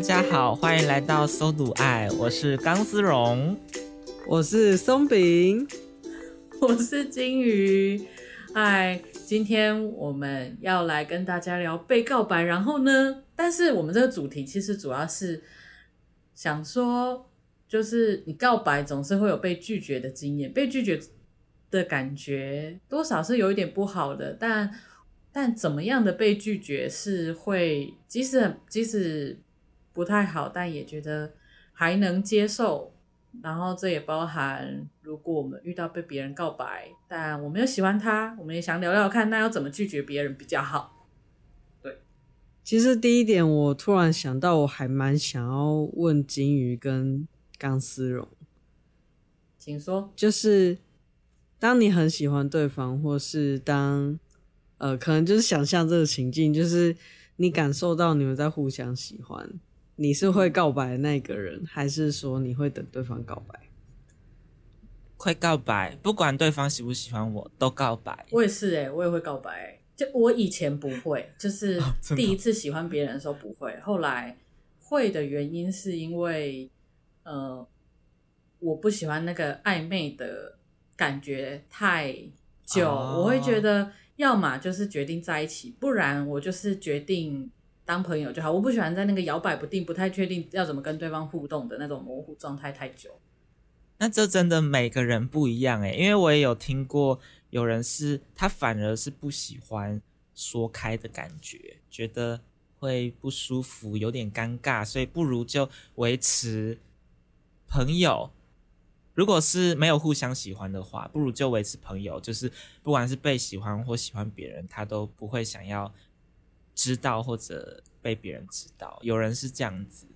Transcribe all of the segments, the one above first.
家好，欢迎来到搜读爱，我是钢丝绒，我是松饼，我是金鱼。嗨，今天我们要来跟大家聊被告白，然后呢，但是我们这个主题其实主要是想说，就是你告白总是会有被拒绝的经验，被拒绝的感觉多少是有一点不好的，但但怎么样的被拒绝是会，即使即使。不太好，但也觉得还能接受。然后这也包含，如果我们遇到被别人告白，但我们又喜欢他，我们也想聊聊看，那要怎么拒绝别人比较好？对，其实第一点，我突然想到，我还蛮想要问金鱼跟钢丝绒，请说，就是当你很喜欢对方，或是当呃，可能就是想象这个情境，就是你感受到你们在互相喜欢。你是会告白的那个人，还是说你会等对方告白？会告白，不管对方喜不喜欢我，都告白。我也是哎、欸，我也会告白、欸。就我以前不会，就是第一次喜欢别人的时候不会，后来会的原因是因为，呃，我不喜欢那个暧昧的感觉太久，哦、我会觉得要么就是决定在一起，不然我就是决定。当朋友就好，我不喜欢在那个摇摆不定、不太确定要怎么跟对方互动的那种模糊状态太久。那这真的每个人不一样诶，因为我也有听过有人是他反而是不喜欢说开的感觉，觉得会不舒服、有点尴尬，所以不如就维持朋友。如果是没有互相喜欢的话，不如就维持朋友，就是不管是被喜欢或喜欢别人，他都不会想要。知道或者被别人知道，有人是这样子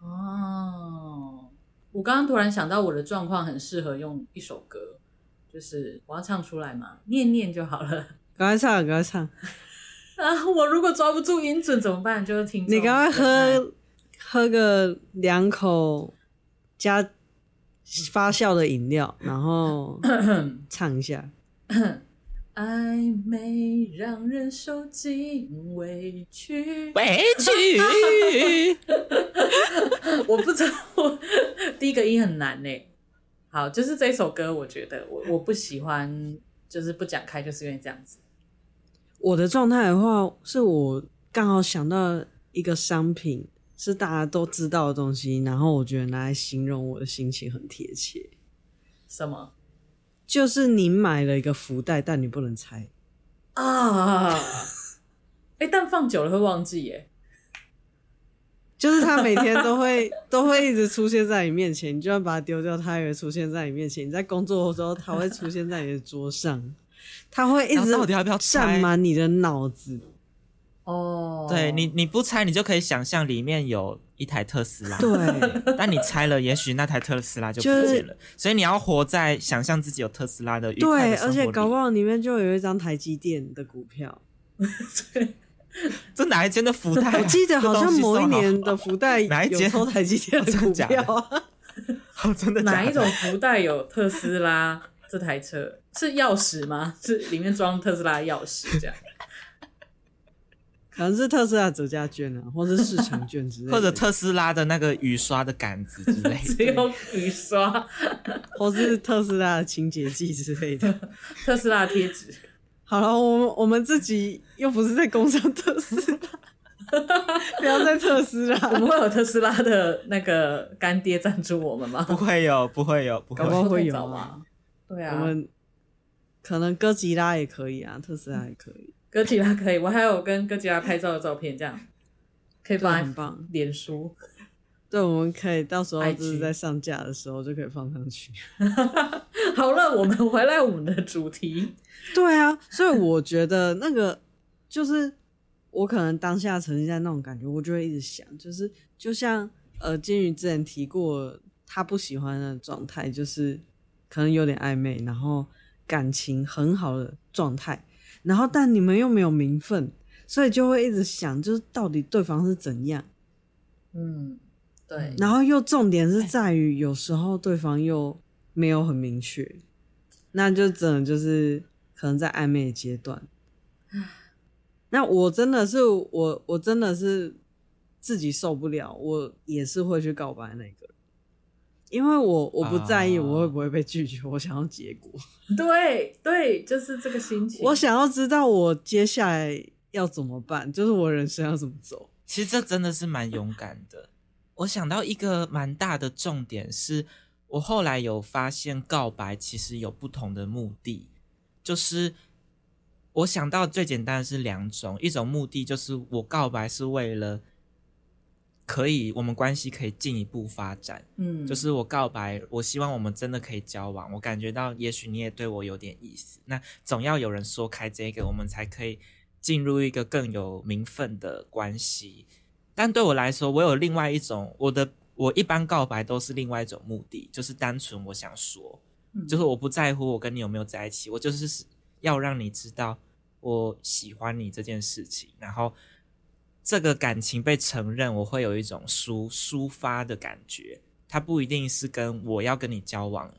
哦。我刚刚突然想到，我的状况很适合用一首歌，就是我要唱出来嘛，念念就好了。赶快唱，赶快唱 啊！我如果抓不住音准怎么办？就是听你赶快喝喝个两口加发酵的饮料，然后唱一下。暧昧让人受尽委屈，委屈。我不知道，我第一个音很难呢。好，就是这首歌，我觉得我我不喜欢，就是不讲开，就是因为这样子。我的状态的话，是我刚好想到一个商品，是大家都知道的东西，然后我觉得拿来形容我的心情很贴切。什么？就是你买了一个福袋，但你不能拆啊！哎、欸，但放久了会忘记耶。就是它每天都会 都会一直出现在你面前，你就算把它丢掉，它也会出现在你面前。你在工作的时候，它会出现在你的桌上，它会一直到底要不要占满你的脑子。哦，对你，你不拆，你就可以想象里面有一台特斯拉。对，但你拆了，也许那台特斯拉就不见了。就是、所以你要活在想象自己有特斯拉的。对，而且搞不好里面就有一张台积电的股票。对，这哪一间的福袋、啊？我记得好像某一年的福袋有抽台积电的 股票啊。哦，真的？哪一种福袋有特斯拉这台车？是钥匙吗？是里面装特斯拉钥匙这样？可能是特斯拉折价券啊，或者是市场券之类的，或者特斯拉的那个雨刷的杆子之类的，只有雨刷，或是特斯拉的清洁剂之类的，特斯拉贴纸。好了，我们我们自己又不是在工商特斯拉，不要再特斯拉，我们会有特斯拉的那个干爹赞助我们吗？不会有，不会有，不会有，会有吗？对啊，我们可能哥吉拉也可以啊，特斯拉也可以。哥吉拉可以，我还有跟哥吉拉拍照的照片，这样可以放很棒。脸书，对，我们可以到时候就是在上架的时候就可以放上去。好了，我们回来我们的主题。对啊，所以我觉得那个就是我可能当下沉浸在那种感觉，我就会一直想，就是就像呃金鱼之前提过，他不喜欢的状态就是可能有点暧昧，然后感情很好的状态。然后，但你们又没有名分，所以就会一直想，就是到底对方是怎样？嗯，对。然后又重点是在于，有时候对方又没有很明确，那就只能就是可能在暧昧的阶段。那我真的是我，我真的是自己受不了，我也是会去告白那个。因为我我不在意我会不会被拒绝，uh, 我想要结果。对对，就是这个心情。我想要知道我接下来要怎么办，就是我人生要怎么走。其实这真的是蛮勇敢的。我想到一个蛮大的重点是，我后来有发现告白其实有不同的目的。就是我想到最简单的是两种，一种目的就是我告白是为了。可以，我们关系可以进一步发展。嗯，就是我告白，我希望我们真的可以交往。我感觉到，也许你也对我有点意思。那总要有人说开这个，我们才可以进入一个更有名分的关系。但对我来说，我有另外一种，我的我一般告白都是另外一种目的，就是单纯我想说，嗯，就是我不在乎我跟你有没有在一起，我就是要让你知道我喜欢你这件事情，然后。这个感情被承认，我会有一种抒抒发的感觉。它不一定是跟我要跟你交往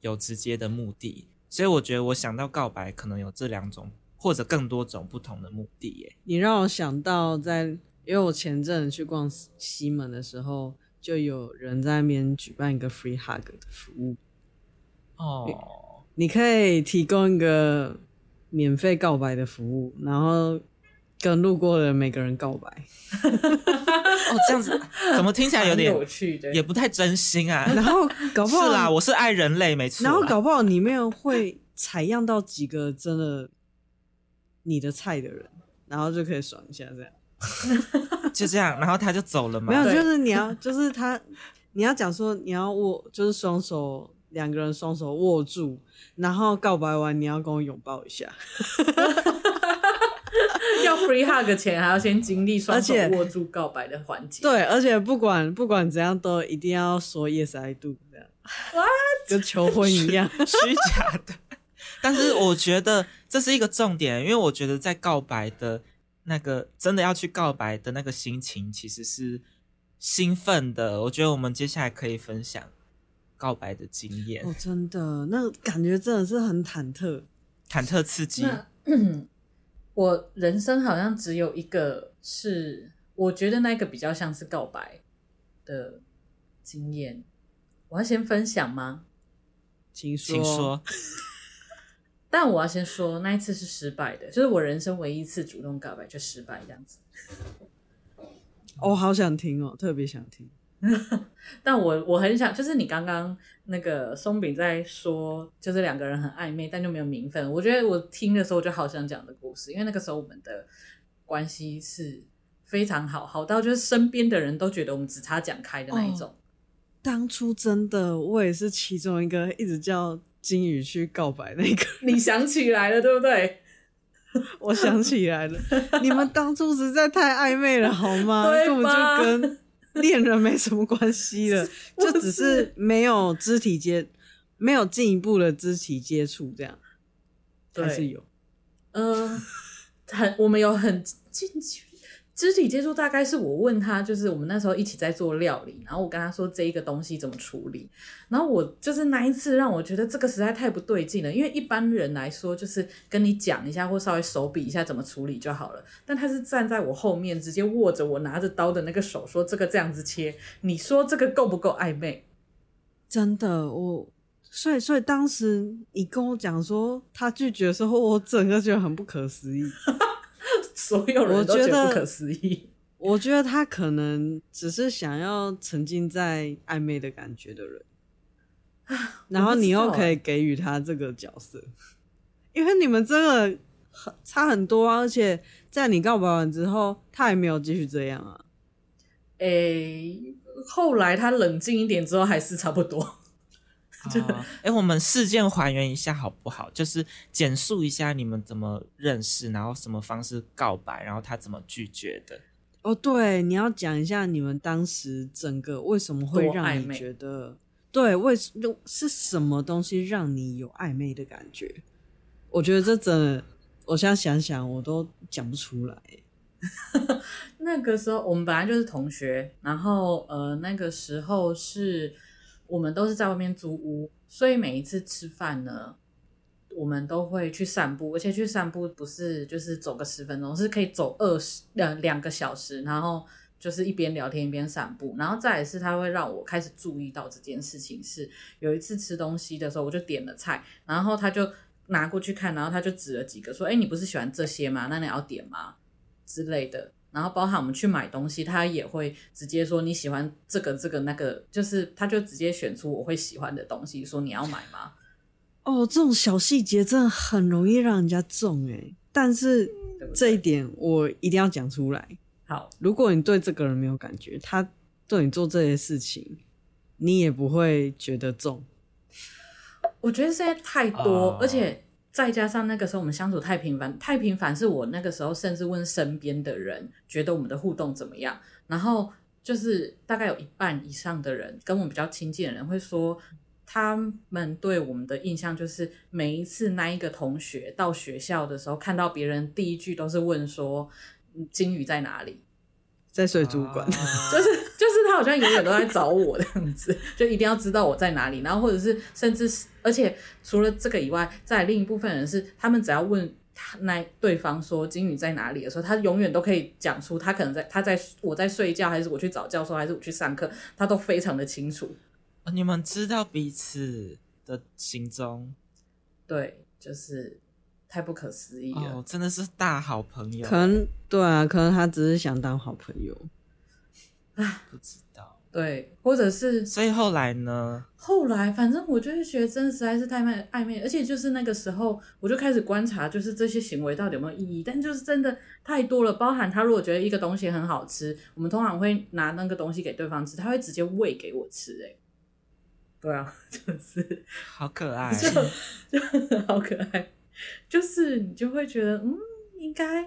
有直接的目的，所以我觉得我想到告白可能有这两种或者更多种不同的目的耶。你让我想到在，因为我前阵去逛西门的时候，就有人在那边举办一个 free hug 的服务。哦，你可以提供一个免费告白的服务，然后。跟路过的每个人告白，哦，这样子怎么听起来有点有趣的，也不太真心啊。然后搞不好是啦，我是爱人类，没错。然后搞不好里面会采样到几个真的你的菜的人，然后就可以爽一下，这样 就这样，然后他就走了嘛？没有，就是你要，就是他，你要讲说你要握，就是双手两个人双手握住，然后告白完你要跟我拥抱一下。要 free hug 前还要先经历双手握住告白的环节。对，而且不管不管怎样都一定要说 yes I do 这样，What? 跟求婚一样虚假的。但是我觉得这是一个重点，因为我觉得在告白的那个真的要去告白的那个心情其实是兴奋的。我觉得我们接下来可以分享告白的经验。哦，真的，那感觉真的是很忐忑，忐忑刺激。我人生好像只有一个是，我觉得那个比较像是告白的经验。我要先分享吗？请说。请说。但我要先说，那一次是失败的，就是我人生唯一一次主动告白就失败这样子。我、哦、好想听哦，特别想听。但我我很想，就是你刚刚那个松饼在说，就是两个人很暧昧，但就没有名分。我觉得我听的时候就好想讲的故事，因为那个时候我们的关系是非常好，好到就是身边的人都觉得我们只差讲开的那一种。哦，当初真的，我也是其中一个一直叫金宇去告白那个。你想起来了，对不对？我想起来了，你们当初实在太暧昧了，好吗？根本就跟。恋人没什么关系了，就只是没有肢体接，没有进一步的肢体接触，这样还是有。嗯、呃，很，我们有很近距离。肢体接触大概是我问他，就是我们那时候一起在做料理，然后我跟他说这一个东西怎么处理，然后我就是那一次让我觉得这个实在太不对劲了，因为一般人来说就是跟你讲一下或稍微手比一下怎么处理就好了，但他是站在我后面直接握着我拿着刀的那个手说这个这样子切，你说这个够不够暧昧？真的，我所以所以当时你跟我讲说他拒绝的时候，我整个觉得很不可思议。所有人都觉得不可思议。我觉得他可能只是想要沉浸在暧昧的感觉的人，然后你又可以给予他这个角色，因为你们真的很差很多啊！而且在你告白完之后，他也没有继续这样啊。诶、欸，后来他冷静一点之后，还是差不多。哎、我们事件还原一下好不好？就是简述一下你们怎么认识，然后什么方式告白，然后他怎么拒绝的。哦，对，你要讲一下你们当时整个为什么会让你觉得，对，为是什么东西让你有暧昧的感觉？我觉得这真的。我现在想想，我都讲不出来。那个时候我们本来就是同学，然后呃，那个时候是我们都是在外面租屋，所以每一次吃饭呢，我们都会去散步，而且去散步不是就是走个十分钟，是可以走二十两两个小时，然后就是一边聊天一边散步，然后再也是他会让我开始注意到这件事情，是有一次吃东西的时候，我就点了菜，然后他就。拿过去看，然后他就指了几个，说：“哎，你不是喜欢这些吗？那你要点吗？”之类的。然后包含我们去买东西，他也会直接说：“你喜欢这个、这个、那个。”就是他就直接选出我会喜欢的东西，说：“你要买吗？”哦，这种小细节真的很容易让人家中哎。但是这一点我一定要讲出来。好，如果你对这个人没有感觉，他对你做这些事情，你也不会觉得重。我觉得现在太多，oh. 而且再加上那个时候我们相处太频繁，太频繁是我那个时候甚至问身边的人，觉得我们的互动怎么样，然后就是大概有一半以上的人跟我们比较亲近的人会说，他们对我们的印象就是每一次那一个同学到学校的时候，看到别人第一句都是问说，金鱼在哪里？在水族馆，就是就是他好像永远都在找我这样子，就一定要知道我在哪里，然后或者是甚至是，而且除了这个以外，在另一部分人是，他们只要问他那对方说金鱼在哪里的时候，他永远都可以讲出他可能在他在我在睡觉，还是我去找教授，还是我去上课，他都非常的清楚。你们知道彼此的行踪？对，就是。太不可思议了，哦，真的是大好朋友。可能对啊，可能他只是想当好朋友，唉，不知道。对，或者是，所以后来呢？后来，反正我就是觉得真的实在是太暧暧昧，而且就是那个时候，我就开始观察，就是这些行为到底有没有意义。但就是真的太多了，包含他如果觉得一个东西很好吃，我们通常会拿那个东西给对方吃，他会直接喂给我吃。哎，对啊，就是好可爱，就就好可爱。就是你就会觉得，嗯，应该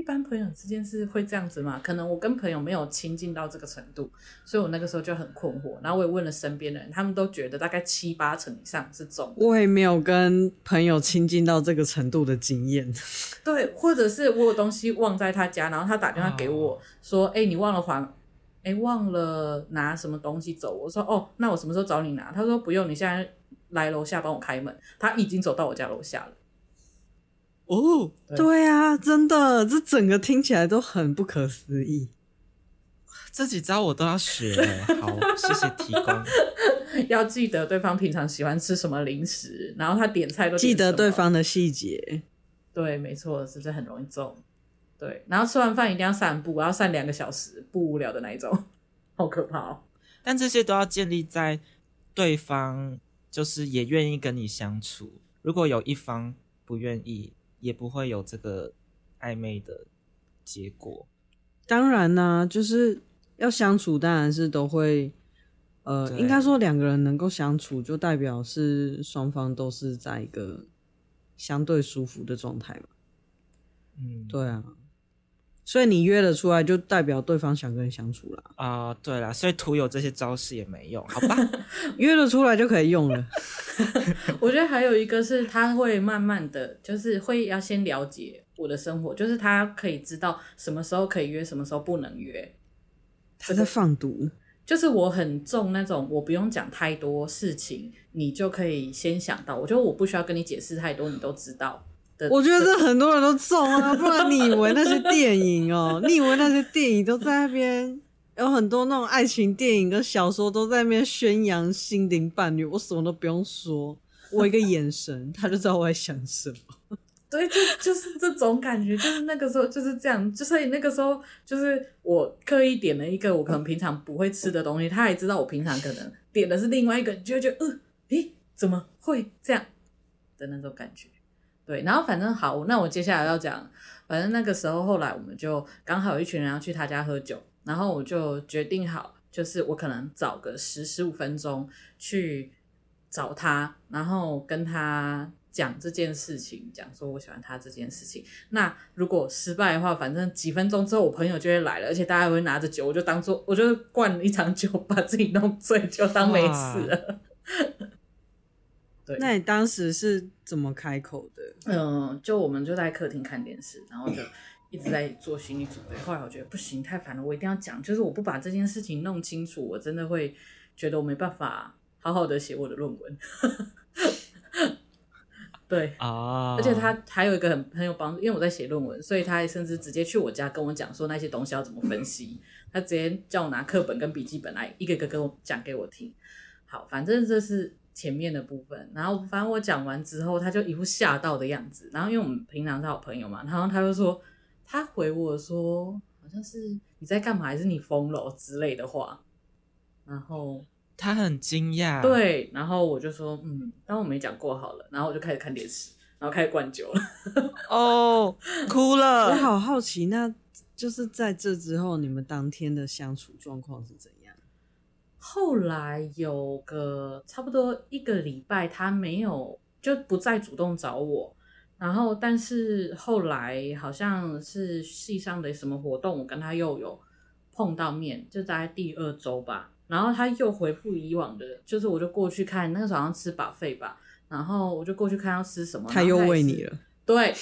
一般朋友之间是会这样子吗？可能我跟朋友没有亲近到这个程度，所以我那个时候就很困惑。然后我也问了身边的人，他们都觉得大概七八成以上是中。我也没有跟朋友亲近到这个程度的经验。对，或者是我有东西忘在他家，然后他打电话给我说：“哎、oh. 欸，你忘了还，哎、欸，忘了拿什么东西走。”我说：“哦，那我什么时候找你拿？”他说：“不用，你现在。”来楼下帮我开门，他已经走到我家楼下了。哦，对，对啊，真的，这整个听起来都很不可思议。这几招我都要学，好，谢谢提供。要记得对方平常喜欢吃什么零食，然后他点菜都点记得对方的细节。对，没错，是不是很容易中？对，然后吃完饭一定要散步，我要散两个小时，不无聊的那一种，好可怕哦。但这些都要建立在对方。就是也愿意跟你相处，如果有一方不愿意，也不会有这个暧昧的结果。当然啦、啊，就是要相处，当然是都会，呃，应该说两个人能够相处，就代表是双方都是在一个相对舒服的状态嘛。嗯，对啊。所以你约了出来，就代表对方想跟你相处了啊、呃？对啦，所以徒有这些招式也没用，好吧？约了出来就可以用了。我觉得还有一个是，他会慢慢的就是会要先了解我的生活，就是他可以知道什么时候可以约，什么时候不能约。他在放毒，就是我很重那种，我不用讲太多事情，你就可以先想到。我觉得我不需要跟你解释太多，你都知道。我觉得这很多人都中啊，不然你以为那些电影哦、喔？你以为那些电影都在那边有很多那种爱情电影跟小说都在那边宣扬心灵伴侣？我什么都不用说，我一个眼神他就知道我在想什么。对，就就是这种感觉，就是那个时候就是这样，就所以那个时候就是我刻意点了一个我可能平常不会吃的东西，他也知道我平常可能点的是另外一个，就会觉得呃，诶，怎么会这样的那种感觉。对，然后反正好，那我接下来要讲，反正那个时候后来我们就刚好有一群人要去他家喝酒，然后我就决定好，就是我可能找个十十五分钟去找他，然后跟他。讲这件事情，讲说我喜欢他这件事情。那如果失败的话，反正几分钟之后我朋友就会来了，而且大家会拿着酒，我就当做我就灌了一场酒，把自己弄醉，就当没事了。对，那你当时是怎么开口的？嗯，就我们就在客厅看电视，然后就一直在做心理准备。后来我觉得不行，太烦了，我一定要讲。就是我不把这件事情弄清楚，我真的会觉得我没办法好好的写我的论文。对啊，而且他还有一个很很有帮助，因为我在写论文，所以他甚至直接去我家跟我讲说那些东西要怎么分析。他直接叫我拿课本跟笔记本来一个个跟我讲给我听。好，反正这是前面的部分。然后反正我讲完之后，他就一副吓到的样子。然后因为我们平常是好朋友嘛，然后他就说，他回我说好像是你在干嘛，还是你疯了之类的话。然后。他很惊讶，对，然后我就说，嗯，当我没讲过好了，然后我就开始看电视，然后开始灌酒了，哦，哭了。我好好奇，那就是在这之后，你们当天的相处状况是怎样？后来有个差不多一个礼拜，他没有就不再主动找我，然后但是后来好像是系上的什么活动，我跟他又有碰到面，就在第二周吧。然后他又回复以往的，就是我就过去看，那个时候好像吃 buffet 吧，然后我就过去看要吃什么，他又喂你了，对，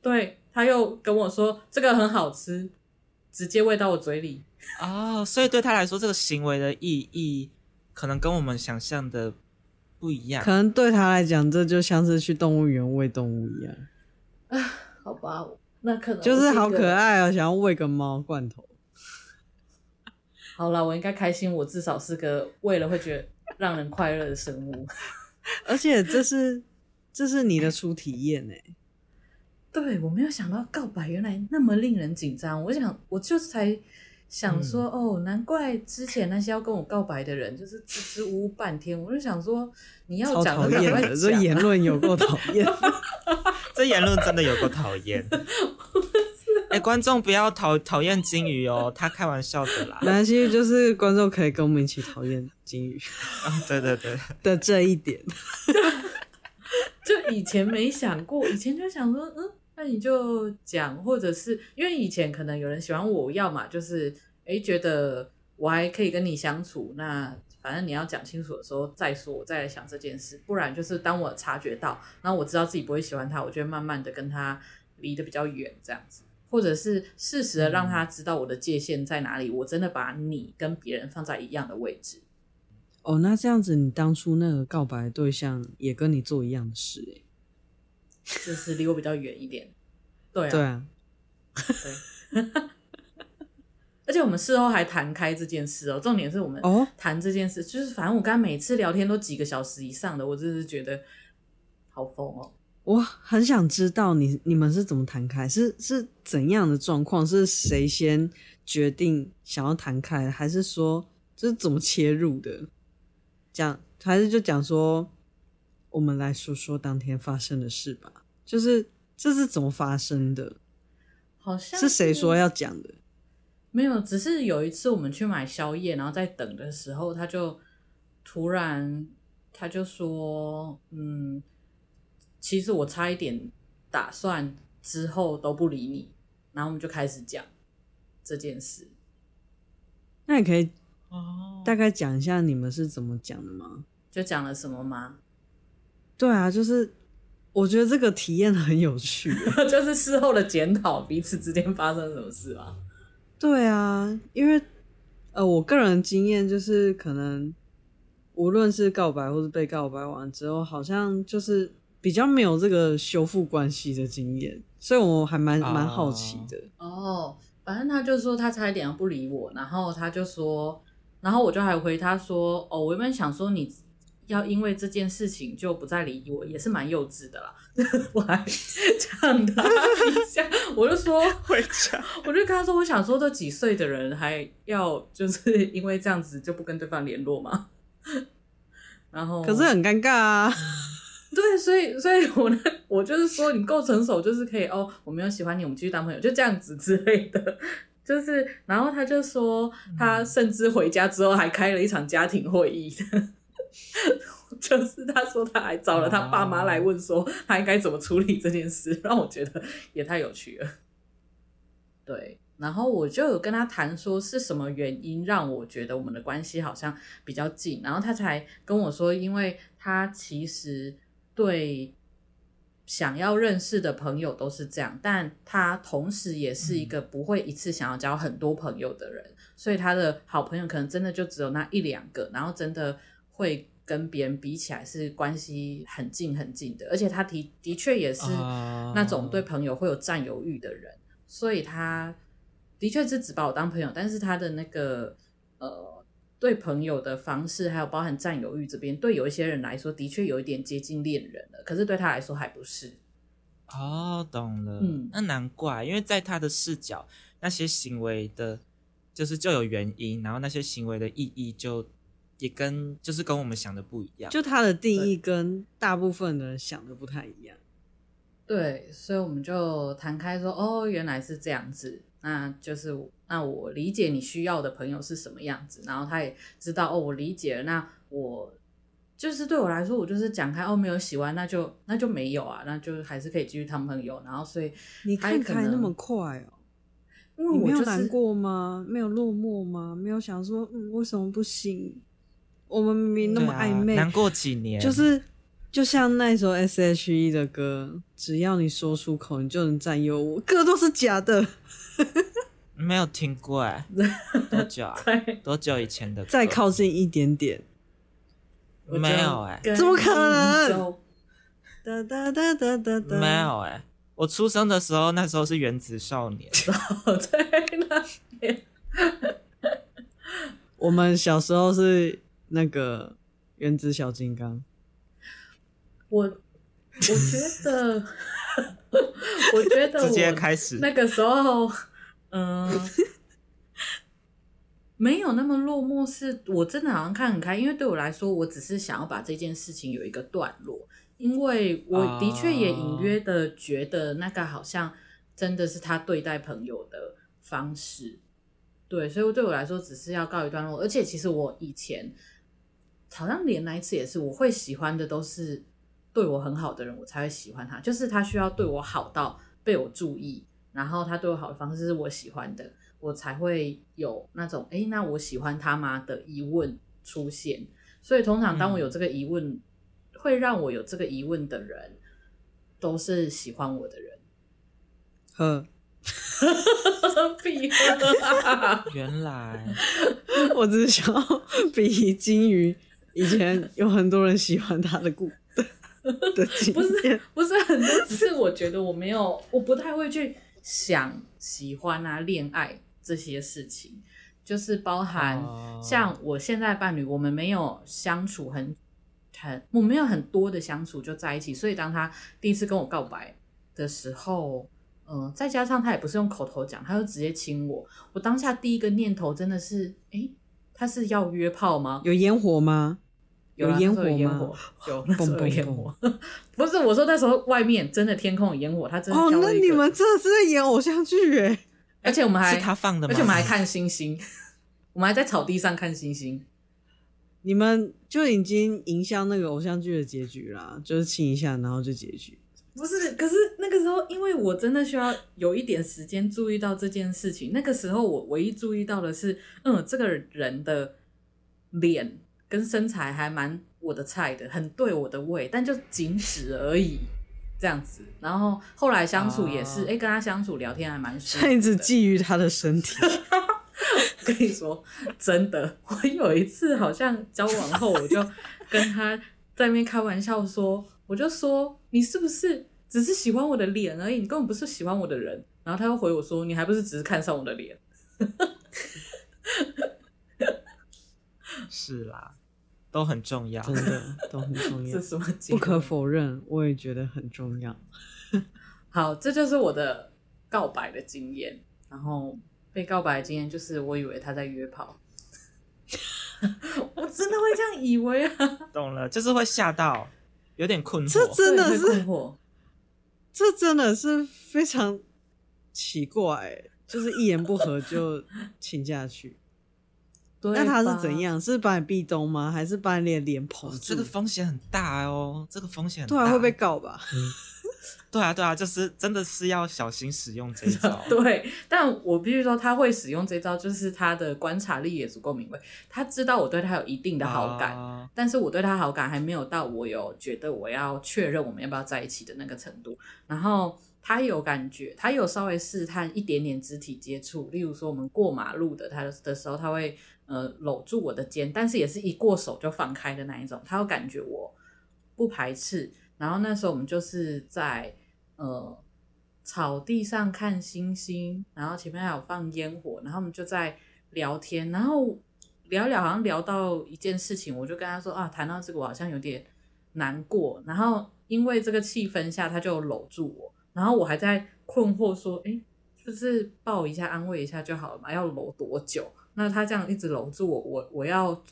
对，他又跟我说这个很好吃，直接喂到我嘴里哦，所以对他来说这个行为的意义可能跟我们想象的不一样，可能对他来讲这就像是去动物园喂动物一样啊，好吧，那可能就是好可爱啊，想要喂个猫罐头。好了，我应该开心。我至少是个为了会觉得让人快乐的生物，而且这是这是你的初体验呢。对，我没有想到告白原来那么令人紧张。我想，我就才想说，嗯、哦，难怪之前那些要跟我告白的人就是支支吾吾半天。我就想说，你要讲讨厌的这言论有够讨厌，这言论真的有够讨厌。哎、欸，观众不要讨讨厌金鱼哦，他开玩笑的啦。没关系，就是观众可以跟我们一起讨厌金鱼。啊，对对对的这一点，就以前没想过，以前就想说，嗯，那你就讲，或者是因为以前可能有人喜欢我，要嘛就是哎、欸、觉得我还可以跟你相处，那反正你要讲清楚的时候再说，我再来想这件事。不然就是当我察觉到，然后我知道自己不会喜欢他，我就会慢慢的跟他离得比较远，这样子。或者是适时的让他知道我的界限在哪里，嗯、我真的把你跟别人放在一样的位置。哦，那这样子，你当初那个告白对象也跟你做一样的事，欸，就是离我比较远一点。对啊，对啊，对。而且我们事后还谈开这件事哦，重点是我们哦谈这件事，就是反正我刚刚每次聊天都几个小时以上的，我真是觉得好疯哦。我很想知道你你们是怎么谈开，是是怎样的状况？是谁先决定想要谈开，还是说就是怎么切入的？讲还是就讲说，我们来说说当天发生的事吧。就是这是怎么发生的？好像是谁说要讲的？没有，只是有一次我们去买宵夜，然后在等的时候，他就突然他就说，嗯。其实我差一点打算之后都不理你，然后我们就开始讲这件事。那你可以大概讲一下你们是怎么讲的吗？就讲了什么吗？对啊，就是我觉得这个体验很有趣，就是事后的检讨，彼此之间发生什么事啊？对啊，因为呃，我个人经验就是，可能无论是告白或是被告白完之后，好像就是。比较没有这个修复关系的经验，所以我还蛮蛮好奇的。哦，反正他就说他差一点要不理我，然后他就说，然后我就还回他说，哦，我原本想说你要因为这件事情就不再理我，也是蛮幼稚的啦。我还呛他一下，我就说 回家，我就跟他说，我想说都几岁的人还要就是因为这样子就不跟对方联络吗？然后可是很尴尬啊。对，所以所以我呢，我就是说你够成熟，就是可以哦，我没有喜欢你，我们继续当朋友，就这样子之类的。就是，然后他就说，他甚至回家之后还开了一场家庭会议，嗯、就是他说他还找了他爸妈来问说他应该怎么处理这件事，让我觉得也太有趣了。对，然后我就有跟他谈说是什么原因让我觉得我们的关系好像比较近，然后他才跟我说，因为他其实对。想要认识的朋友都是这样，但他同时也是一个不会一次想要交很多朋友的人，嗯、所以他的好朋友可能真的就只有那一两个，然后真的会跟别人比起来是关系很近很近的，而且他的的确也是那种对朋友会有占有欲的人，所以他的确是只把我当朋友，但是他的那个呃。对朋友的方式，还有包含占有欲这边，对有一些人来说，的确有一点接近恋人了。可是对他来说还不是。哦，懂了。嗯，那难怪，因为在他的视角，那些行为的，就是就有原因，然后那些行为的意义就也跟就是跟我们想的不一样。就他的定义跟大部分的人想的不太一样。对，所以我们就谈开说，哦，原来是这样子。那就是那我理解你需要的朋友是什么样子，然后他也知道哦，我理解了。那我就是对我来说，我就是讲开哦，没有喜欢，那就那就没有啊，那就还是可以继续当朋友。然后所以你看开那么快哦，因为我、就是、你没有难过吗？没有落寞吗？没有想说嗯，为什么不行？我们明明那么暧昧，啊、难过几年，就是就像那首 S.H.E 的歌，只要你说出口，你就能占有我，歌都是假的。没有听过哎，多久啊？多久以前的？再靠近一点点，没有哎，怎么可能？哒哒哒哒哒哒，没有哎，我出生的时候，那时候是原子少年。对，那年，我们小时候是那个原子小金刚。我我觉得。我觉得我直接开始那个时候，嗯、呃，没有那么落寞。是我真的好像看很开，因为对我来说，我只是想要把这件事情有一个段落。因为我的确也隐约的觉得那个好像真的是他对待朋友的方式。对，所以对我来说，只是要告一段落。而且其实我以前好像连那一次也是，我会喜欢的都是。对我很好的人，我才会喜欢他。就是他需要对我好到被我注意，然后他对我好的方式是我喜欢的，我才会有那种诶，那我喜欢他吗的疑问出现。所以通常当我有这个疑问，嗯、会让我有这个疑问的人，都是喜欢我的人。呵，屁话！原来 我只是想要比金鱼以前有很多人喜欢他的故 事。不是不是很多次，我觉得我没有，我不太会去想喜欢啊、恋爱这些事情，就是包含像我现在伴侣，我们没有相处很很，我没有很多的相处就在一起，所以当他第一次跟我告白的时候，嗯、呃，再加上他也不是用口头讲，他就直接亲我，我当下第一个念头真的是，哎、欸，他是要约炮吗？有烟火吗？有烟火吗？有，那时候有烟火。不是我说，那时候外面真的天空有烟火，他真的。哦，那你们真的是在演偶像剧哎！而且我们还是他放的吗？而且我们还看星星，我们还在草地上看星星。你们就已经营销那个偶像剧的结局啦，就是亲一下，然后就结局。不是，可是那个时候，因为我真的需要有一点时间注意到这件事情。那个时候，我唯一注意到的是，嗯，这个人的脸。跟身材还蛮我的菜的，很对我的胃，但就仅止而已，这样子。然后后来相处也是，哎、uh，跟他相处聊天还蛮舒服。一直觊觎他的身体。跟你说真的，我有一次好像交往后，我就跟他在那边开玩笑说，我就说你是不是只是喜欢我的脸而已？你根本不是喜欢我的人。然后他又回我说，你还不是只是看上我的脸？是啦。都很重要，真的都很重要。是什么？不可否认，我也觉得很重要。好，这就是我的告白的经验。然后被告白的经验就是，我以为他在约炮，我真的会这样以为啊。懂了，就是会吓到。有点困惑。这真的是困惑，这真的是非常奇怪，就是一言不合就亲下去。对那他是怎样？是把你壁咚吗？还是把你的脸捧住？这个风险很大哦，这个风险很大，对啊，会被告吧？对啊，对啊，就是真的是要小心使用这一招。对，但我必须说，他会使用这招，就是他的观察力也足够敏锐。他知道我对他有一定的好感，啊但是我对他好感还没有到我有觉得我要确认我们要不要在一起的那个程度。然后他有感觉，他有稍微试探一点点肢体接触，例如说我们过马路的他的时候，他会呃搂住我的肩，但是也是一过手就放开的那一种。他有感觉我不排斥。然后那时候我们就是在。呃，草地上看星星，然后前面还有放烟火，然后我们就在聊天，然后聊聊，好像聊到一件事情，我就跟他说啊，谈到这个我好像有点难过，然后因为这个气氛下，他就搂住我，然后我还在困惑说，哎，就是抱一下安慰一下就好了嘛，要搂多久？那他这样一直搂住我，我我要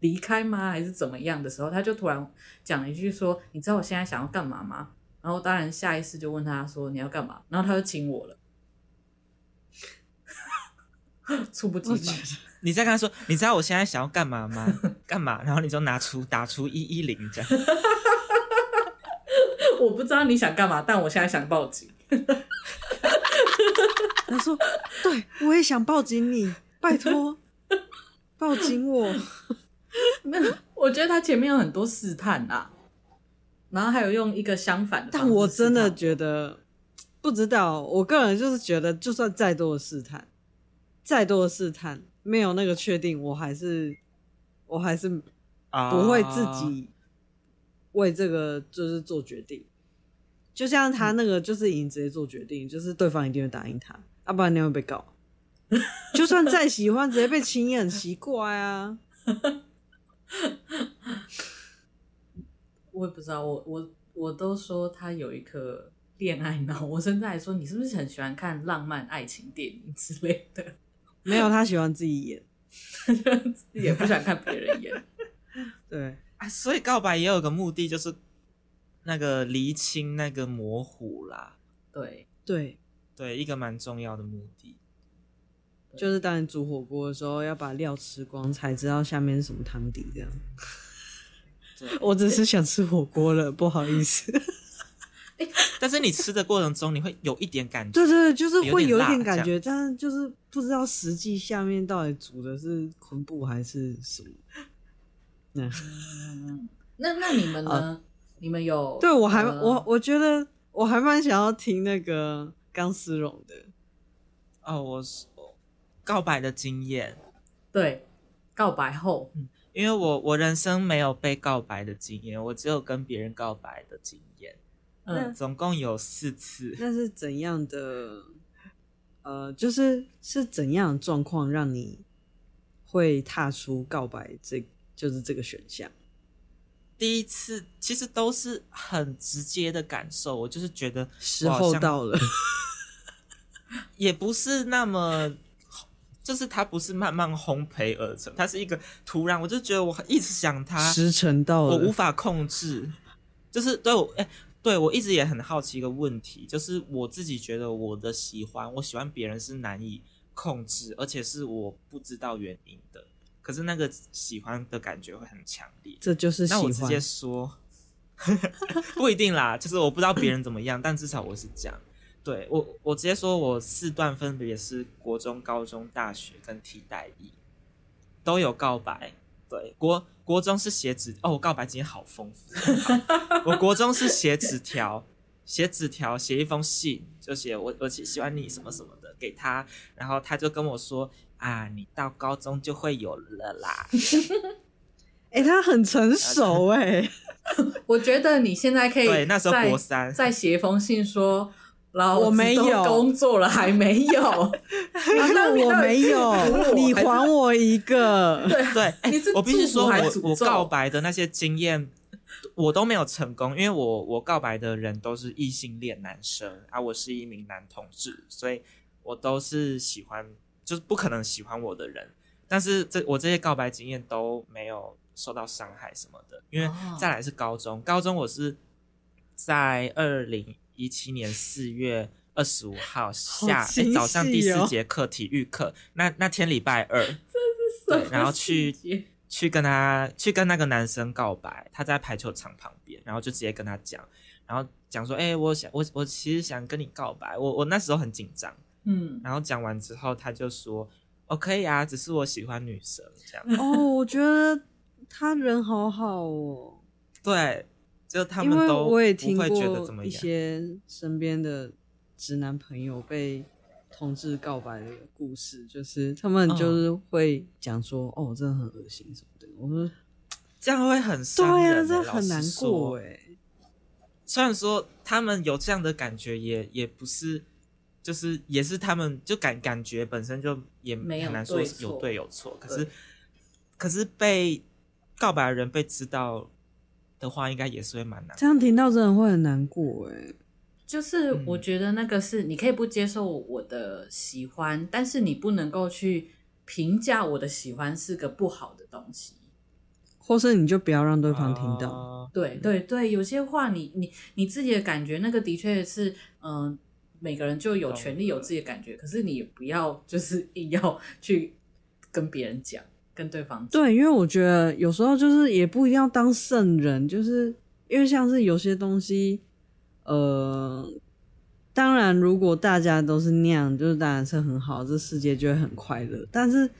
离开吗？还是怎么样的时候，他就突然讲了一句说，你知道我现在想要干嘛吗？然后当然下意识就问他说，你要干嘛？然后他就亲我了，猝不及防。你再跟他说，你知道我现在想要干嘛吗？干嘛？然后你就拿出打出一一零这样。我不知道你想干嘛，但我现在想报警。他说：“对，我也想报警你，拜托，抱紧我。”没有，我觉得他前面有很多试探啊。然后还有用一个相反的，但我真的觉得不知道。我个人就是觉得，就算再多的试探，再多的试探，没有那个确定，我还是我还是不会自己为这个就是做决定。就像他那个，就是已经直接做决定，就是对方一定会答应他，要不然你会被告。就算再喜欢，直接被亲也很奇怪啊。我也不知道，我我我都说他有一颗恋爱脑，我甚至还说，你是不是很喜欢看浪漫爱情电影之类的？没有，他喜欢自己演，也不喜欢看别人演。对啊，所以告白也有个目的，就是那个厘清那个模糊啦。对对对，一个蛮重要的目的，就是当你煮火锅的时候，要把料吃光，才知道下面是什么汤底，这样。我只是想吃火锅了，不好意思。欸、但是你吃的过程中，你会有一点感觉，对对对，就是会有一点感觉，但是就是不知道实际下面到底煮的是昆布还是什么。那、嗯、那那你们呢？啊、你们有？对我还、呃、我我觉得我还蛮想要听那个钢丝绒的。哦，我是告白的经验，对，告白后。嗯因为我我人生没有被告白的经验，我只有跟别人告白的经验，嗯，总共有四次。那是怎样的？呃，就是是怎样的状况让你会踏出告白这，就是这个选项？第一次其实都是很直接的感受，我就是觉得时候到了，也不是那么。就是它不是慢慢烘焙而成，它是一个突然，我就觉得我一直想它，时辰到了，我无法控制。就是对我，哎、欸，对我一直也很好奇一个问题，就是我自己觉得我的喜欢，我喜欢别人是难以控制，而且是我不知道原因的。可是那个喜欢的感觉会很强烈，这就是喜欢。那我直接说，不一定啦，就是我不知道别人怎么样，但至少我是这样。对我，我直接说，我四段分别是国中、高中、大学跟替代役，都有告白。对，国国中是写纸哦，我告白经验好丰富。我国中是写纸条，写纸条，写一封信，就写我我喜喜欢你什么什么的给他，然后他就跟我说啊，你到高中就会有了啦。哎、欸，他很成熟 哎、欸，我觉得你现在可以对那时候国三再写一封信说。老我没有工作了，还没有。那我没有，你还我一个。对对，我必须说我，我我告白的那些经验，我都没有成功，因为我我告白的人都是异性恋男生啊，我是一名男同志，所以我都是喜欢，就是不可能喜欢我的人。但是这我这些告白经验都没有受到伤害什么的。因为再来是高中，高中我是在二零一七年四月二十五号下、早上第四节课体育课，那那天礼拜二，这是对，然后去去跟他去跟那个男生告白，他在排球场旁边，然后就直接跟他讲，然后讲说，哎、欸，我想我我其实想跟你告白，我我那时候很紧张，嗯，然后讲完之后，他就说。哦，可以啊，只是我喜欢女生这样。哦，我觉得他人好好哦。对，就他们都我也听过一些身边的直男朋友被同志告白的故事，就是他们就是会讲说，哦，真的很恶心什么的。我说这样会很伤人，对啊，这很难过哎。虽然说他们有这样的感觉也，也也不是。就是也是他们就感感觉本身就也很难说有对有错，可是可是被告白的人被知道的话，应该也是会蛮难。这样听到真的会很难过哎。就是我觉得那个是你可以不接受我的喜欢，嗯、但是你不能够去评价我的喜欢是个不好的东西，或是你就不要让对方听到。呃、对对对，有些话你你你自己的感觉，那个的确是嗯。呃每个人就有权利有自己的感觉，可是你也不要就是硬要去跟别人讲，跟对方。对，因为我觉得有时候就是也不一定要当圣人，就是因为像是有些东西，呃，当然如果大家都是那样，就是当然是很好，这世界就会很快乐。但是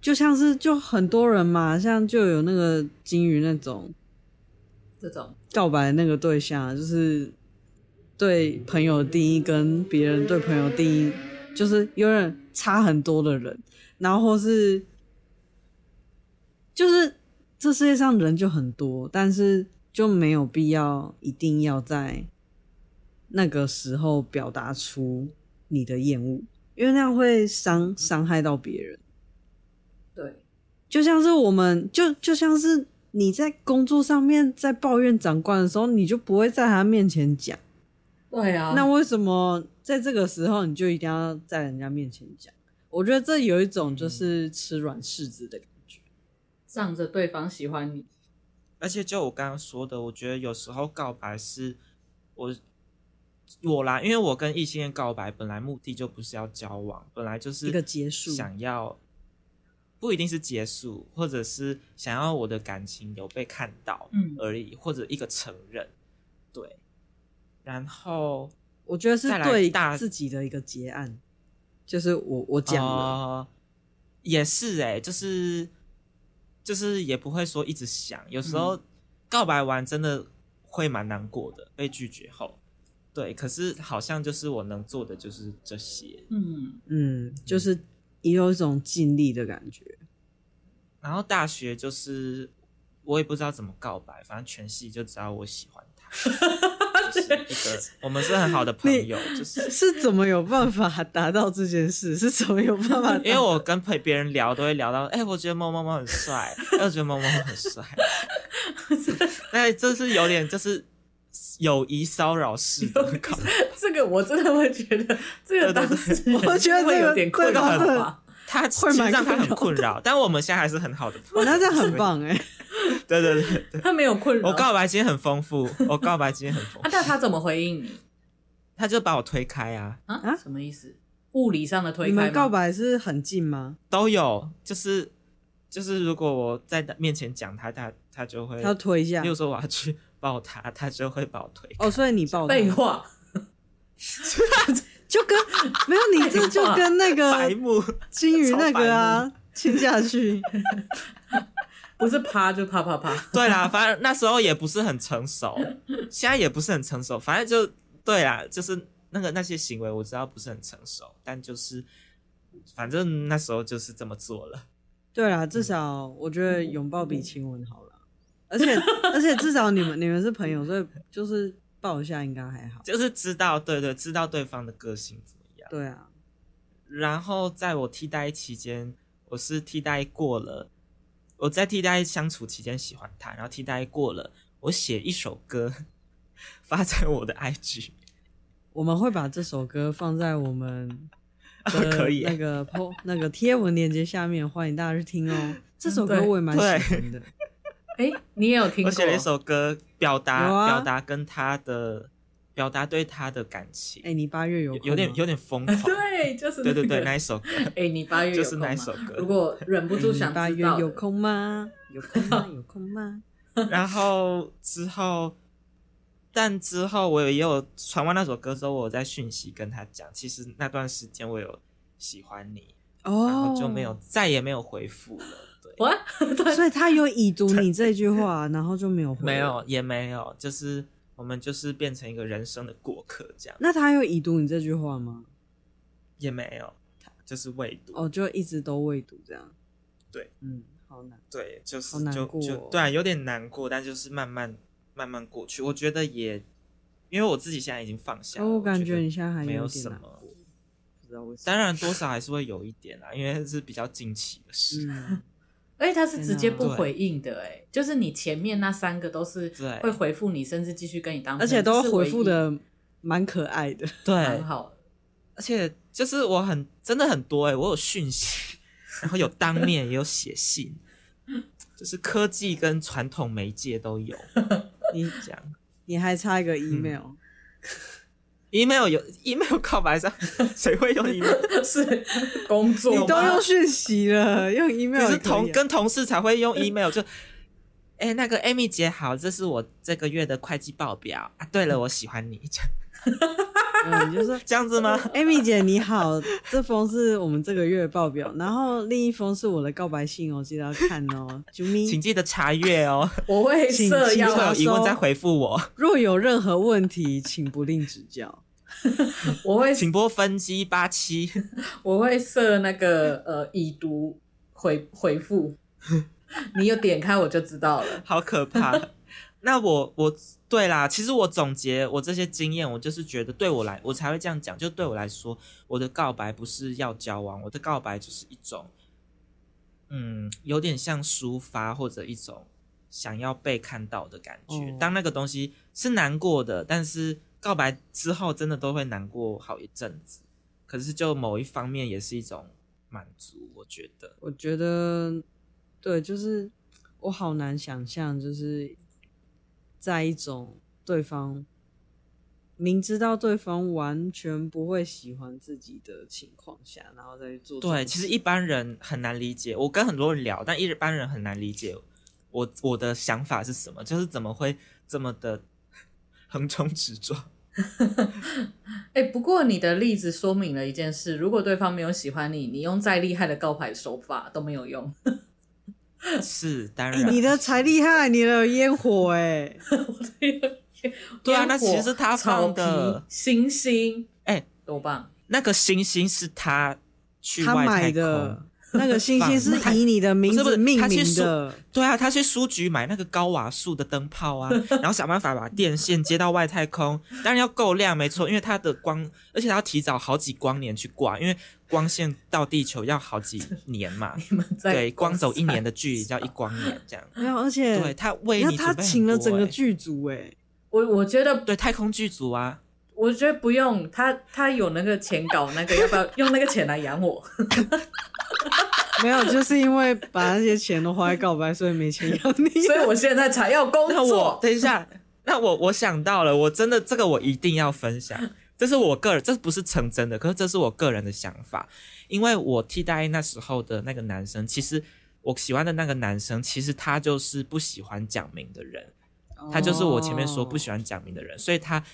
就像是就很多人嘛，像就有那个金鱼那种这种告白那个对象，就是。对朋友的定义跟别人对朋友的定义，就是有点差很多的人，然后是，就是这世界上人就很多，但是就没有必要一定要在那个时候表达出你的厌恶，因为那样会伤伤害到别人。对，就像是我们就就像是你在工作上面在抱怨长官的时候，你就不会在他面前讲。对啊，那为什么在这个时候你就一定要在人家面前讲？我觉得这有一种就是吃软柿子的仗着对方喜欢你。而且就我刚刚说的，我觉得有时候告白是我我啦，因为我跟异性恋告白本来目的就不是要交往，本来就是一个结束，想要不一定是结束，或者是想要我的感情有被看到而已，嗯、或者一个承认，对。然后我觉得是对自己的一个结案，就是我我讲了、呃，也是哎、欸，就是就是也不会说一直想，有时候告白完真的会蛮难过的，被拒绝后，对，可是好像就是我能做的就是这些，嗯嗯，就是也有一种尽力的感觉。然后大学就是我也不知道怎么告白，反正全系就知道我喜欢他。我们是很好的朋友，就是是怎么有办法达到这件事？是怎么有办法？因为我跟陪别人聊，都会聊到，哎、欸，我觉得猫猫猫很帅，我觉得某某某很帅。哎这是有点就是友谊骚扰式的搞，这个我真的会觉得，这个当时我觉得会有点困扰。他会蛮让他很困扰，但我们现在还是很好的朋友。那这样很棒哎！对对对对，他没有困扰。我告白经验很丰富，我告白经验很丰富。啊，但他怎么回应你？他就把我推开啊！啊？什么意思？物理上的推开？你们告白是很近吗？都有，就是就是，如果我在面前讲他，他他就会他推一下。比如说我要去抱他，他就会把我推开。哦，所以你抱他？废话。就跟没有你这就跟那个白目金鱼那个啊亲下去，不是啪就啪啪啪。对啦，反正那时候也不是很成熟，现在也不是很成熟。反正就对啦，就是那个那些行为我知道不是很成熟，但就是反正那时候就是这么做了。对啦，至少我觉得拥抱比亲吻好了，而且而且至少你们你们是朋友，所以就是。抱一下应该还好，就是知道，对对，知道对方的个性怎么样。对啊，然后在我替代期间，我是替代过了。我在替代相处期间喜欢他，然后替代过了，我写一首歌发在我的 IG。我们会把这首歌放在我们 可以那个 po 那个贴文链接下面，欢迎大家去听哦。这首歌我也蛮喜欢的。哎，你也有听过？我写了一首歌，表达、啊、表达跟他的表达对他的感情。哎，你八月有有点有点疯狂，对，就是、那个、对对对，那一首歌。哎，你八月就是那一首歌。如果忍不住想知道，八月有空吗？有空吗？有空吗？然后之后，但之后我也有传完那首歌之后，我在讯息跟他讲，其实那段时间我有喜欢你，哦，然后就没有再也没有回复了。对，所以他有已读你这句话，然后就没有回，没有也没有，就是我们就是变成一个人生的过客这样。那他有已读你这句话吗？也没有，就是未读。哦，就一直都未读这样。对，嗯。好难，对，就是难就就对啊，有点难过，但就是慢慢慢慢过去。我觉得也，因为我自己现在已经放下了。哦，我感觉你现在还没有什么，不知道为什么。当然多少还是会有一点啦，因为是比较近期的事。嗯，而且他是直接不回应的，哎，就是你前面那三个都是会回复你，甚至继续跟你当，而且都回复的蛮可爱的，对，很好。而且就是我很真的很多哎，我有讯息，然后有当面也有写信。就是科技跟传统媒介都有，你讲，你还差一个嗯、email 有 email 告白上，谁会用 email？是工作，你都用讯息了，用 email 是同跟同事才会用 email，就，哎、欸，那个 Amy 姐好，这是我这个月的会计报表啊。对了，我喜欢你。嗯，就是 这样子吗？Amy 姐你好，这封是我们这个月的报表，然后另一封是我的告白信哦，记得要看哦，啾咪，请记得查阅哦。我会设要有疑问再回复我。若有任何问题，请不吝指教。我会请拨分机八七，我会设那个呃已读回回复，你有点开我就知道了，好可怕。那我我对啦，其实我总结我这些经验，我就是觉得对我来，我才会这样讲。就对我来说，我的告白不是要交往，我的告白就是一种，嗯，有点像抒发或者一种想要被看到的感觉。哦、当那个东西是难过的，但是告白之后真的都会难过好一阵子。可是就某一方面也是一种满足，我觉得。我觉得对，就是我好难想象，就是。在一种对方明知道对方完全不会喜欢自己的情况下，然后再去做。对，其实一般人很难理解。我跟很多人聊，但一般人很难理解我我的想法是什么，就是怎么会这么的横冲直撞。哎、欸，不过你的例子说明了一件事：如果对方没有喜欢你，你用再厉害的告白手法都没有用。是当然，你的才厉害，你的有烟火哎，对啊，那其实是他放的星星，哎、欸，多棒！那个星星是他去外太空。他买的。那个星星是以你的名字命名的，对啊，他去书局买那个高瓦数的灯泡啊，然后想办法把电线接到外太空，当然要够亮，没错，因为它的光，而且他要提早好几光年去挂，因为光线到地球要好几年嘛，对，光走一年的距离叫一光年，这样。没有，而且对他为你他请了整个剧组，哎，我我觉得对太空剧组啊，我觉得不用，他他有那个钱搞那个，要不要用那个钱来养我？没有，就是因为把那些钱都花在告白，所以没钱要你。所以我现在才要工作。等一下，那我我想到了，我真的这个我一定要分享，这是我个人，这不是成真的，可是这是我个人的想法。因为我替代那时候的那个男生，其实我喜欢的那个男生，其实他就是不喜欢讲明的人，他就是我前面说不喜欢讲明的人，所以他。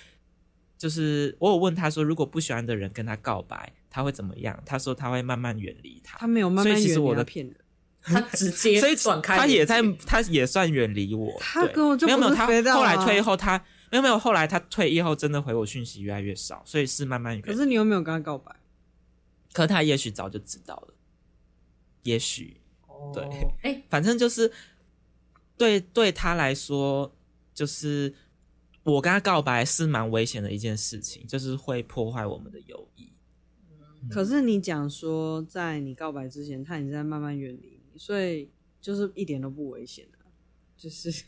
就是我有问他说，如果不喜欢的人跟他告白，他会怎么样？他说他会慢慢远离他。他没有慢慢远离，所以其实我的骗人，他直接所以转开。他也在，他也算远离我。他跟我就没有没有，他后来退役后，他没有没有，后来他退役后真的回我讯息越来越少，所以是慢慢远离。可是你有没有跟他告白？可他也许早就知道了，也许、哦、对，哎、欸，反正就是对对他来说就是。我跟他告白是蛮危险的一件事情，就是会破坏我们的友谊。可是你讲说，在你告白之前，他已经在慢慢远离你，所以就是一点都不危险的，就是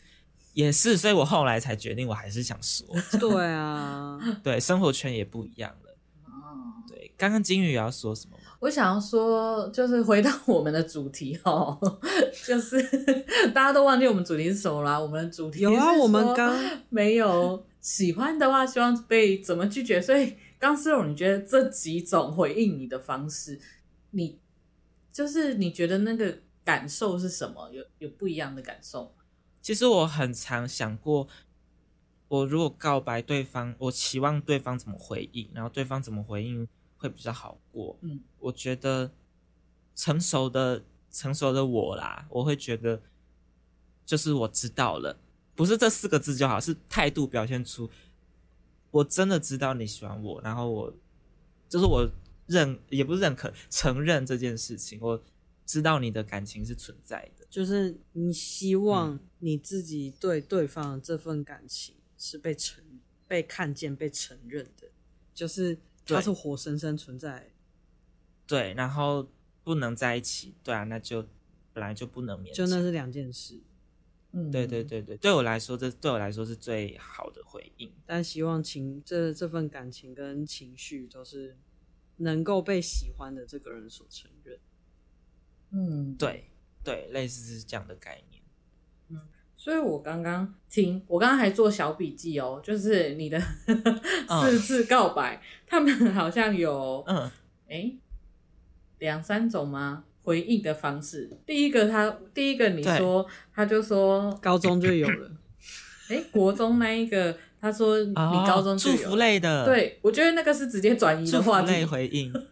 也是，所以我后来才决定，我还是想说。对啊，对，生活圈也不一样了。哦，对，刚刚金鱼要说什么吗？我想要说，就是回到我们的主题哦，就是大家都忘记我们主题是什么啦。我们的主题有啊，我们刚没有喜欢的话，希望被怎么拒绝。所以刚思柔，你觉得这几种回应你的方式，你就是你觉得那个感受是什么？有有不一样的感受？其实我很常想过。我如果告白对方，我期望对方怎么回应，然后对方怎么回应会比较好过。嗯，我觉得成熟的成熟的我啦，我会觉得就是我知道了，不是这四个字就好，是态度表现出我真的知道你喜欢我，然后我就是我认也不是认可，承认这件事情，我知道你的感情是存在的，就是你希望你自己对对方的这份感情。是被承、被看见、被承认的，就是它是活生生存在。对，然后不能在一起，对啊，那就本来就不能勉强，就那是两件事。嗯，对对对对，对我来说，这对我来说是最好的回应。但希望情这这份感情跟情绪都是能够被喜欢的这个人所承认。嗯，对对，类似是这样的概念。嗯所以我刚刚听，我刚刚还做小笔记哦，就是你的 四次告白，他们好像有嗯，哎，两三种吗？回应的方式。第一个他，第一个你说，他就说高中就有了，哎，国中那一个，他说你高中就有了，祝福类的，对，我觉得那个是直接转移的话题，祝福类回应。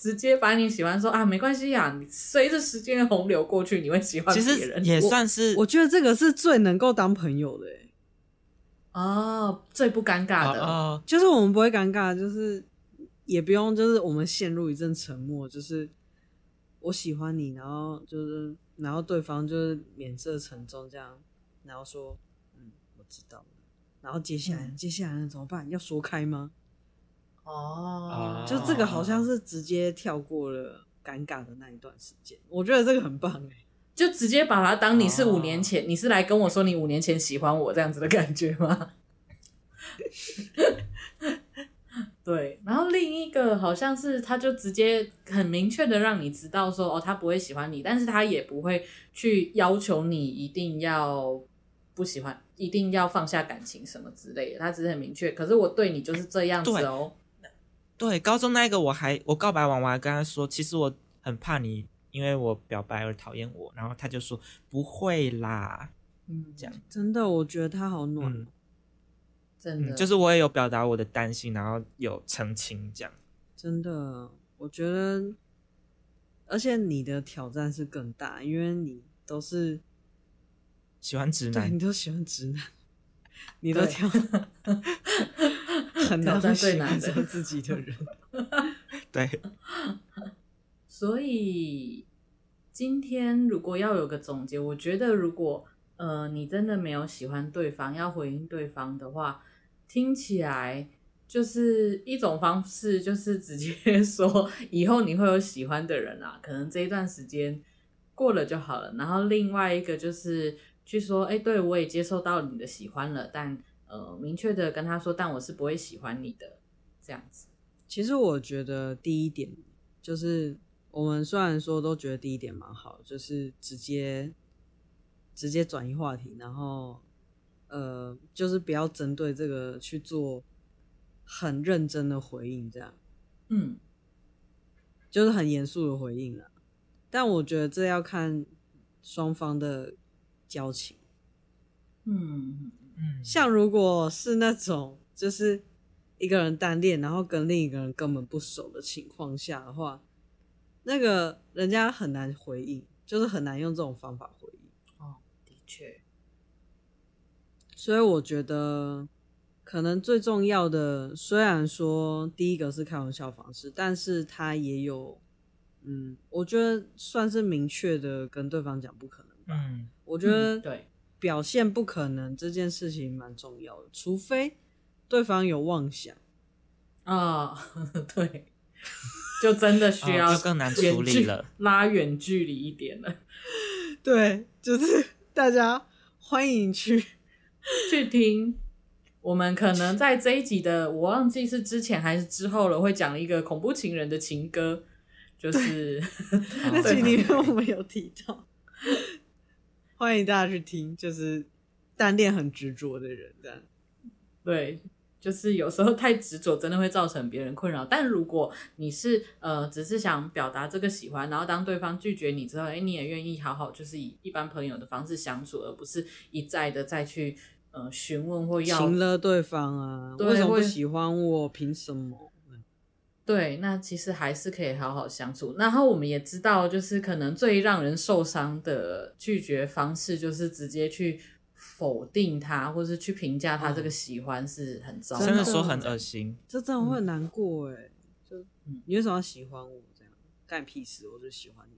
直接把你喜欢说啊，没关系呀，你随着时间的洪流过去，你会喜欢别人。其实也算是我，我觉得这个是最能够当朋友的，哦，最不尴尬的，哦，就是我们不会尴尬，就是也不用，就是我们陷入一阵沉默，就是我喜欢你，然后就是然后对方就是脸色沉重这样，然后说嗯，我知道了，然后接下来、嗯、接下来怎么办？要说开吗？哦，就这个好像是直接跳过了尴尬的那一段时间，我觉得这个很棒哎，就直接把它当你是五年前，哦、你是来跟我说你五年前喜欢我这样子的感觉吗？对，然后另一个好像是他就直接很明确的让你知道说哦，他不会喜欢你，但是他也不会去要求你一定要不喜欢，一定要放下感情什么之类的，他只是很明确。可是我对你就是这样子哦。对，高中那一个我还我告白完，我还跟他说，其实我很怕你因为我表白而讨厌我，然后他就说不会啦，嗯，这样真的，我觉得他好暖，嗯、真的、嗯，就是我也有表达我的担心，然后有澄清这样，真的，我觉得，而且你的挑战是更大，因为你都是喜欢直男，你都喜欢直男，你都挑。很难最难做自己的人，对。所以今天如果要有个总结，我觉得如果呃你真的没有喜欢对方，要回应对方的话，听起来就是一种方式，就是直接 说以后你会有喜欢的人啊，可能这一段时间过了就好了。然后另外一个就是去说，哎，对，我也接受到你的喜欢了，但。呃，明确的跟他说，但我是不会喜欢你的，这样子。其实我觉得第一点就是，我们虽然说都觉得第一点蛮好，就是直接直接转移话题，然后呃，就是不要针对这个去做很认真的回应，这样，嗯，就是很严肃的回应了。但我觉得这要看双方的交情，嗯。像如果是那种就是一个人单恋，然后跟另一个人根本不熟的情况下的话，那个人家很难回应，就是很难用这种方法回应。哦，的确。所以我觉得可能最重要的，虽然说第一个是开玩笑方式，但是他也有，嗯，我觉得算是明确的跟对方讲不可能吧。嗯，我觉得、嗯、对。表现不可能这件事情蛮重要的，除非对方有妄想啊，对，就真的 需要、哦、更难处理了，拉远距离一点了。对，就是大家欢迎去 去听我们可能在这一集的，我忘记是之前还是之后了，会讲一个恐怖情人的情歌，就是 那集里面我们有提到，欢迎大家去听，就是单恋很执着的人这样，对。就是有时候太执着，真的会造成别人困扰。但如果你是呃，只是想表达这个喜欢，然后当对方拒绝你之后，哎，你也愿意好好就是以一般朋友的方式相处，而不是一再的再去呃询问或要情了对方啊，为什么不喜欢我？凭什么？对，那其实还是可以好好相处。然后我们也知道，就是可能最让人受伤的拒绝方式，就是直接去。否定他，或是去评价他这个喜欢是很糟，真的说很恶心，这真的会很难过哎。就你为什么要喜欢我？这样干屁事？我就喜欢你，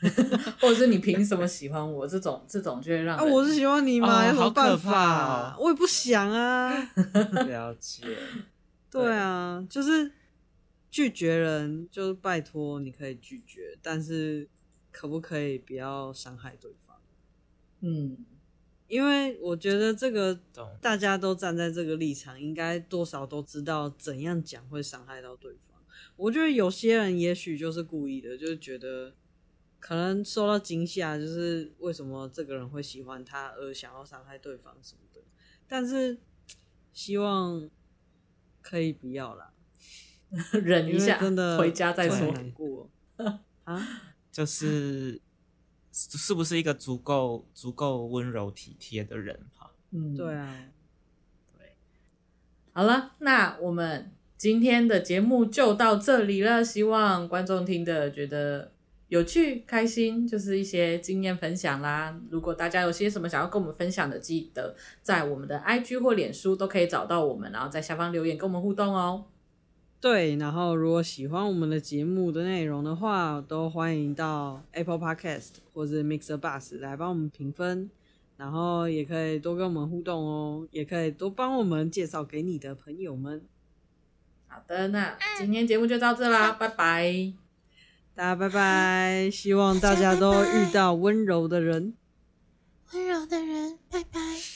或者是你凭什么喜欢我？这种这种就会让啊，我是喜欢你吗？有什么办法？我也不想啊。了解。对啊，就是拒绝人，就是拜托你可以拒绝，但是可不可以不要伤害对方？嗯。因为我觉得这个大家都站在这个立场，应该多少都知道怎样讲会伤害到对方。我觉得有些人也许就是故意的，就是觉得可能受到惊吓，就是为什么这个人会喜欢他而想要伤害对方什么的。但是希望可以不要啦，忍一下，真的回家再说。难过 啊，就是。是不是一个足够足够温柔体贴的人哈？嗯，对啊，对。好了，那我们今天的节目就到这里了。希望观众听的觉得有趣、开心，就是一些经验分享啦。如果大家有些什么想要跟我们分享的，记得在我们的 IG 或脸书都可以找到我们，然后在下方留言跟我们互动哦。对，然后如果喜欢我们的节目的内容的话，都欢迎到 Apple Podcast 或者 Mixer Bus 来帮我们评分，然后也可以多跟我们互动哦，也可以多帮我们介绍给你的朋友们。好的，那今天节目就到这啦，拜拜，大家拜拜，希望大家都遇到温柔的人，温柔的人，拜拜。